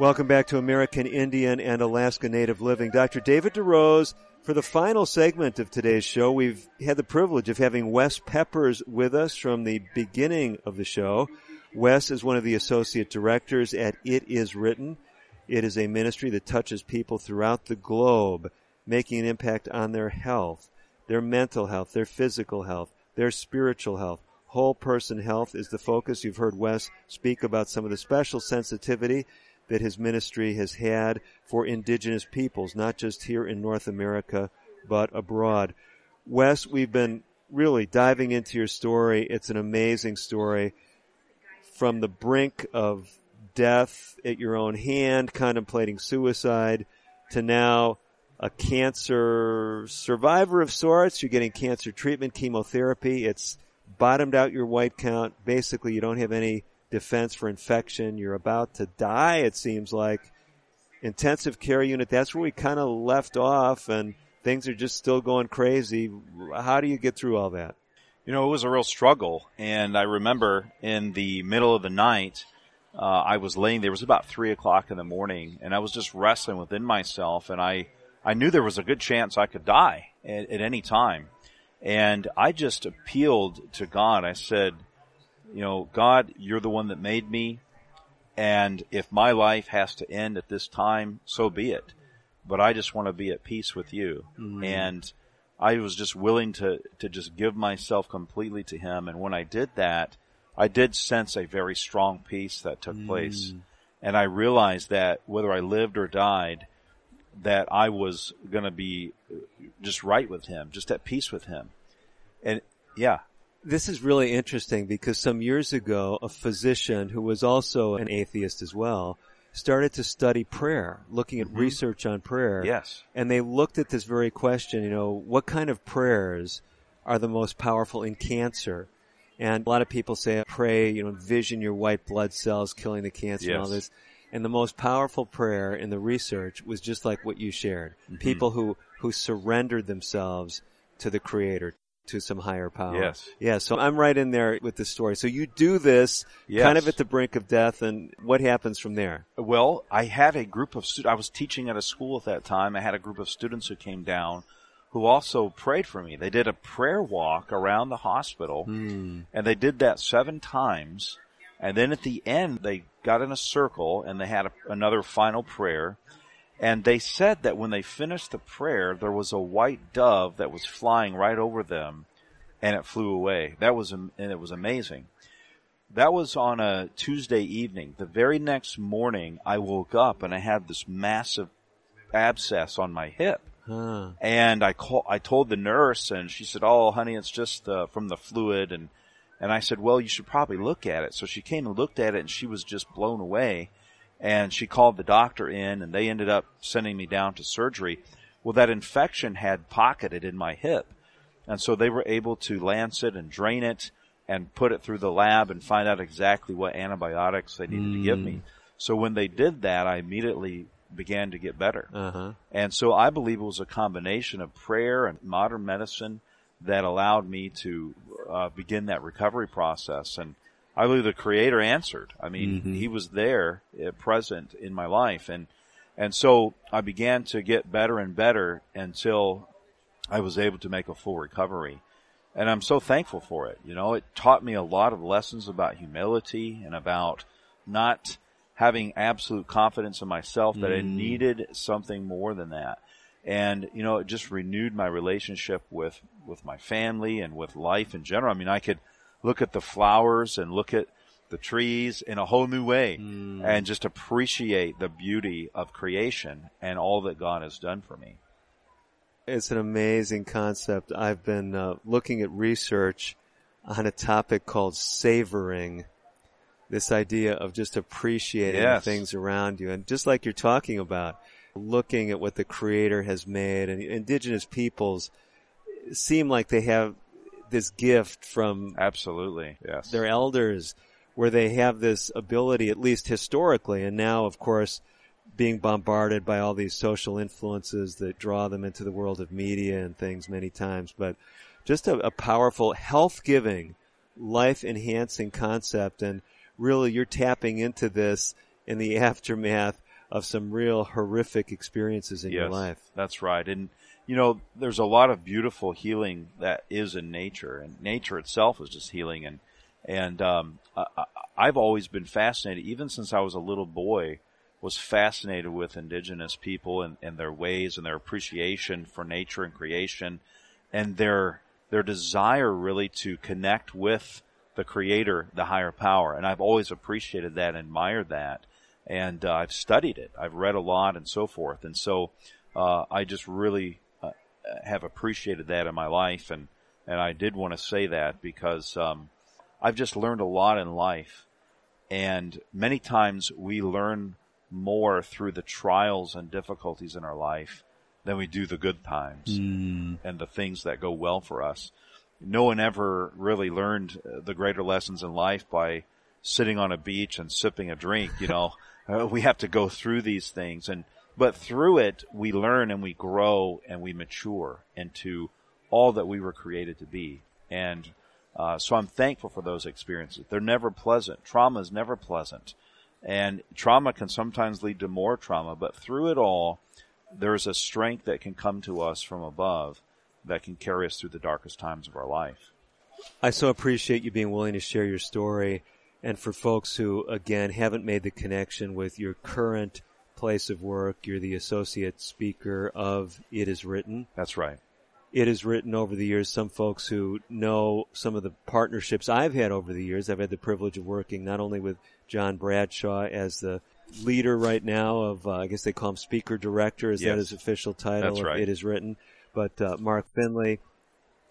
Welcome back to American Indian and Alaska Native Living. Dr. David DeRose, for the final segment of today's show, we've had the privilege of having Wes Peppers with us from the beginning of the show. Wes is one of the associate directors at It Is Written. It is a ministry that touches people throughout the globe, making an impact on their health, their mental health, their physical health, their spiritual health. Whole person health is the focus. You've heard Wes speak about some of the special sensitivity that his ministry has had for indigenous peoples, not just here in North America, but abroad. Wes, we've been really diving into your story. It's an amazing story. From the brink of death at your own hand, contemplating suicide, to now a cancer survivor of sorts. You're getting cancer treatment, chemotherapy. It's bottomed out your white count. Basically, you don't have any defense for infection. You're about to die, it seems like. Intensive care unit, that's where we kind of left off, and things are just still going crazy. How do you get through all that? You know, it was a real struggle, and I remember in the middle of the night, uh, I was laying there. It was about three o'clock in the morning, and I was just wrestling within myself, and I, I knew there was a good chance I could die at, at any time, and I just appealed to God. I said, you know, God, you're the one that made me. And if my life has to end at this time, so be it. But I just want to be at peace with you. Mm-hmm. And I was just willing to, to just give myself completely to him. And when I did that, I did sense a very strong peace that took Mm. place. And I realized that whether I lived or died, that I was going to be just right with him, just at peace with him. And yeah. This is really interesting because some years ago, a physician who was also an atheist as well started to study prayer, looking at Mhm. research on prayer. Yes. And they looked at this very question, you know, what kind of prayers are the most powerful in cancer? And a lot of people say, pray, you know, envision your white blood cells killing the cancer and all this. And the most powerful prayer in the research was just like what you shared. Mhm. People who, who surrendered themselves to the creator, to some higher power. Yes. Yeah, so I'm right in there with the story. So you do this Yes. kind of at the brink of death and what happens from there? Well, I had a group of students. I was teaching at a school at that time. I had a group of students who came down who also prayed for me. They did a prayer walk around the hospital Hmm. and they did that seven times. And then at the end, they got in a circle and they had a, another final prayer. And they said that when they finished the prayer, there was a white dove that was flying right over them and it flew away. That was, and it was amazing. That was on a Tuesday evening. The very next morning, I woke up and I had this massive abscess on my hip. Huh. And I call, I told the nurse and she said, "Oh, honey, it's just uh, from the fluid." And and I said, "Well, you should probably look at it." So she came and looked at it, and she was just blown away. And she called the doctor in, and they ended up sending me down to surgery. Well, that infection had pocketed in my hip, and so they were able to lance it and drain it and put it through the lab and find out exactly what antibiotics they needed to give me. So when they did that, I immediately began to get better. Uh-huh. And so I believe it was a combination of prayer and modern medicine that allowed me to uh, begin that recovery process. And I believe the Creator answered. I mean, Mhm. He was there, uh, present in my life, and and so I began to get better and better until I was able to make a full recovery. And I'm so thankful for it. You know, it taught me a lot of lessons about humility and about not having absolute confidence in myself that I Mm. needed something more than that. And, you know, it just renewed my relationship with, with my family and with life in general. I mean, I could look at the flowers and look at the trees in a whole new way and just appreciate the beauty of creation and all that God has done for me. It's an amazing concept. I've been uh, looking at research on a topic called savoring. This idea of just appreciating Yes. the things around you. And just like you're talking about, looking at what the creator has made and indigenous peoples seem like they have this gift from Absolutely. Yes. their elders where they have this ability, at least historically, and now, of course, being bombarded by all these social influences that draw them into the world of media and things many times, but just a, a powerful health giving, life enhancing concept. And really you're tapping into this in the aftermath of some real horrific experiences in your life. That's right. And, you know, there's a lot of beautiful healing that is in nature and nature itself is just healing. And, and, um, I, I've always been fascinated, even since I was a little boy, was fascinated with indigenous people and, and their ways and their appreciation for nature and creation and their, their desire really to connect with the creator, the higher power. And I've always appreciated that admired that. And uh, I've studied it. I've read a lot and so forth. And so uh, I just really have appreciated that in my life. And, and I did want to say that because um, I've just learned a lot in life. And many times we learn more through the trials and difficulties in our life than we do the good times Mm. and the things that go well for us. No one ever really learned uh, the greater lessons in life by sitting on a beach and sipping a drink, you know. Uh, we have to go through these things and but through it we learn and we grow and we mature into all that we were created to be. And uh, so I'm thankful for those experiences. They're never pleasant. Trauma is never pleasant. And trauma can sometimes lead to more trauma, but through it all, there's a strength that can come to us from above that can carry us through the darkest times of our life. I so appreciate you being willing to share your story. And for folks who, again, haven't made the connection with your current place of work, you're the associate speaker of It Is Written. That's right. It is written over the years. Some folks who know some of the partnerships I've had over the years. I've had the privilege of working not only with John Bradshaw as the leader right now of, uh, I guess they call him speaker director. Is Yes. that his official title? That's right. It is written. But uh, Mark Finley,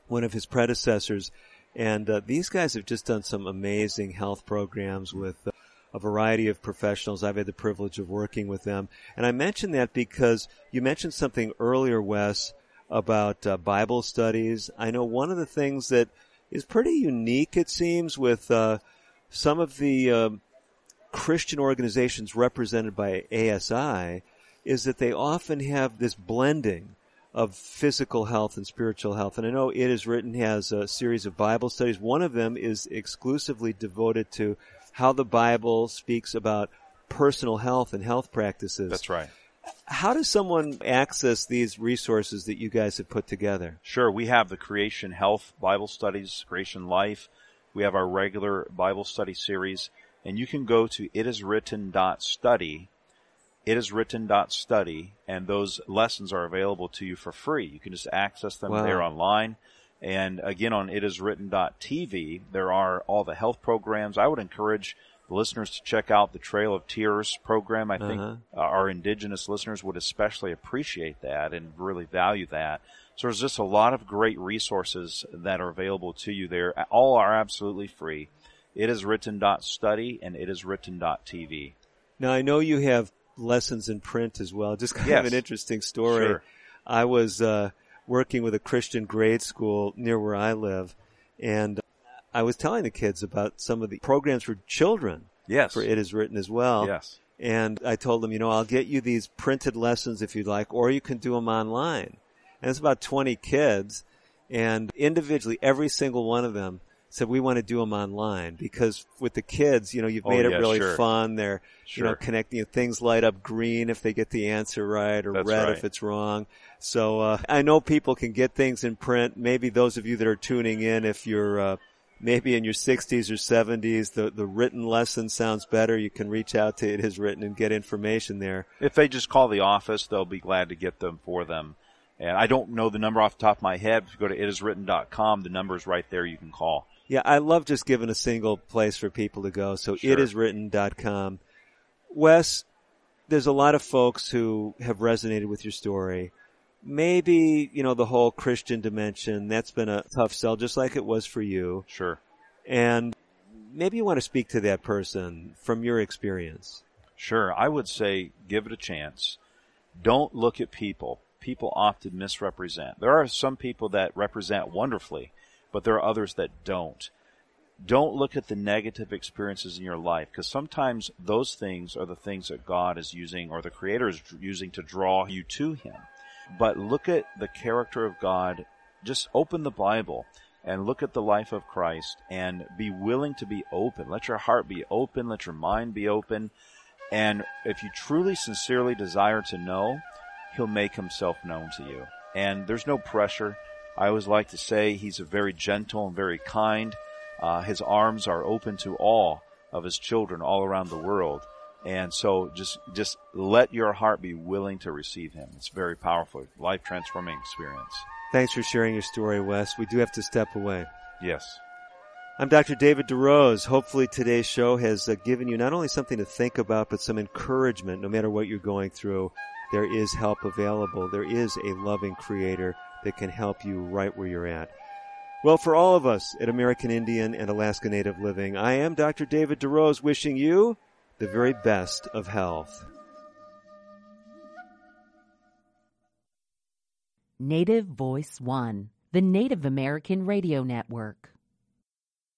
one of his predecessors, and uh, these guys have just done some amazing health programs with uh, a variety of professionals. I've had the privilege of working with them, and I mention that because you mentioned something earlier, Wes, about uh, Bible studies. I know one of the things that is pretty unique, it seems, with uh, some of the um Christian organizations represented by ASI is that they often have this blending of physical health and spiritual health. And I know It Is Written has a series of Bible studies. One of them is exclusively devoted to how the Bible speaks about personal health and health practices. That's right. How does someone access these resources that you guys have put together? Sure, we have the Creation Health Bible Studies, Creation Life. We have our regular Bible study series, and you can go to itiswritten.study, itiswritten.study, and those lessons are available to you for free. You can just access them Wow. there online. And again, on itiswritten.tv, there are all the health programs. I would encourage the listeners to check out the Trail of Tears program. I think Uh-huh. uh, our indigenous listeners would especially appreciate that and really value that. So there's just a lot of great resources that are available to you there. All are absolutely free. It is written.study and it is written.tv. Now I know you have lessons in print as well. Just kind Yes. of an interesting story. Sure. I was uh, working with a Christian grade school near where I live, and I was telling the kids about some of the programs for children. Yes. For it is written as well. Yes. And I told them, you know, I'll get you these printed lessons if you'd like, or you can do them online. And it's about 20 kids, and individually, every single one of them said we want to do them online because with the kids, you know, you've Oh, made it really sure. fun. They're, you know, Sure. connecting. Things light up green if they get the answer right, or That's red right. if it's wrong. So uh, I know people can get things in print. Maybe those of you that are tuning in, if you're uh, maybe in your 60s or 70s, the the written lesson sounds better. You can reach out to it is written and get information there. If they just call the office, they'll be glad to get them for them. And I don't know the number off the top of my head. If you go to itiswritten.com, the number is right there. You can call. Yeah, I love just giving a single place for people to go. So Sure. itiswritten.com. Wes, there's a lot of folks who have resonated with your story. Maybe, you know, the whole Christian dimension, that's been a tough sell, just like it was for you. Sure. And maybe you want to speak to that person from your experience. Sure. I would say give it a chance. Don't look at people. People often misrepresent. There are some people that represent wonderfully, but there are others that don't. Don't look at the negative experiences in your life because sometimes those things are the things that God is using or the Creator is using to draw you to Him. But look at the character of God. Just open the Bible and look at the life of Christ and be willing to be open. Let your heart be open. Let your mind be open. And if you truly, sincerely desire to know, He'll make Himself known to you. And there's no pressure. I always like to say He's a very gentle and very kind. Uh, his arms are open to all of His children all around the world. And so just, just let your heart be willing to receive Him. It's very powerful, life transforming experience. Thanks for sharing your story, Wes. We do have to step away. Yes. I'm Dr. David DeRose. Hopefully today's show has uh, given you not only something to think about, but some encouragement. No matter what you're going through, there is help available. There is a loving creator that can help you right where you're at. Well, for all of us at American Indian and Alaska Native Living, I am Dr. David DeRose wishing you the very best of health. Native Voice One, the Native American Radio Network.